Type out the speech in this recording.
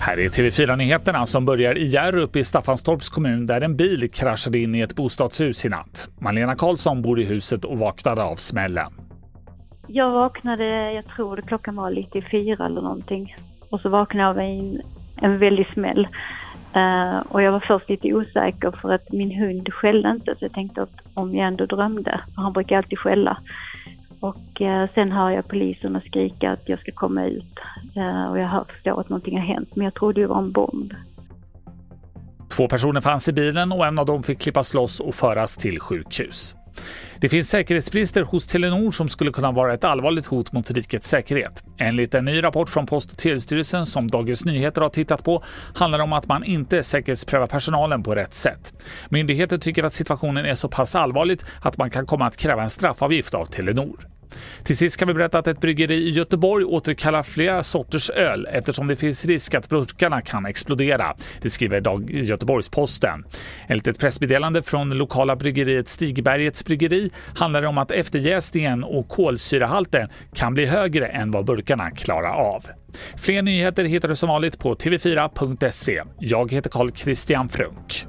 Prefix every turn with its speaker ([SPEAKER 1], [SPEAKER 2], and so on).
[SPEAKER 1] Här är TV4-nyheterna som börjar i Hjärup i Staffanstorps kommun där en bil kraschade in i ett bostadshus i natt. Malena Karlsson bor i huset och vaknade av smällen.
[SPEAKER 2] Jag vaknade, jag tror klockan var lite i fyra eller någonting. Och så vaknade jag av en, en väldig smäll. Uh, och jag var först lite osäker för att min hund skällde inte så jag tänkte att om jag ändå drömde, för han brukar alltid skälla. Och eh, sen hör jag poliserna skrika att jag ska komma ut eh, och jag hör att någonting har hänt men jag trodde det var en bomb.
[SPEAKER 1] Två personer fanns i bilen och en av dem fick klippas loss och föras till sjukhus. Det finns säkerhetsbrister hos Telenor som skulle kunna vara ett allvarligt hot mot rikets säkerhet. Enligt en ny rapport från Post och telestyrelsen som Dagens Nyheter har tittat på handlar det om att man inte säkerhetsprövar personalen på rätt sätt. Myndigheten tycker att situationen är så pass allvarligt att man kan komma att kräva en straffavgift av Telenor. Till sist kan vi berätta att ett bryggeri i Göteborg återkallar flera sorters öl eftersom det finns risk att burkarna kan explodera. Det skriver Dag Göteborgs-Posten. Enligt ett pressmeddelande från lokala bryggeriet Stigbergets bryggeri handlar det om att efterjäsningen och kolsyrehalten kan bli högre än vad burkarna klarar av. Fler nyheter hittar du som vanligt på tv4.se. Jag heter Carl Christian Frunk.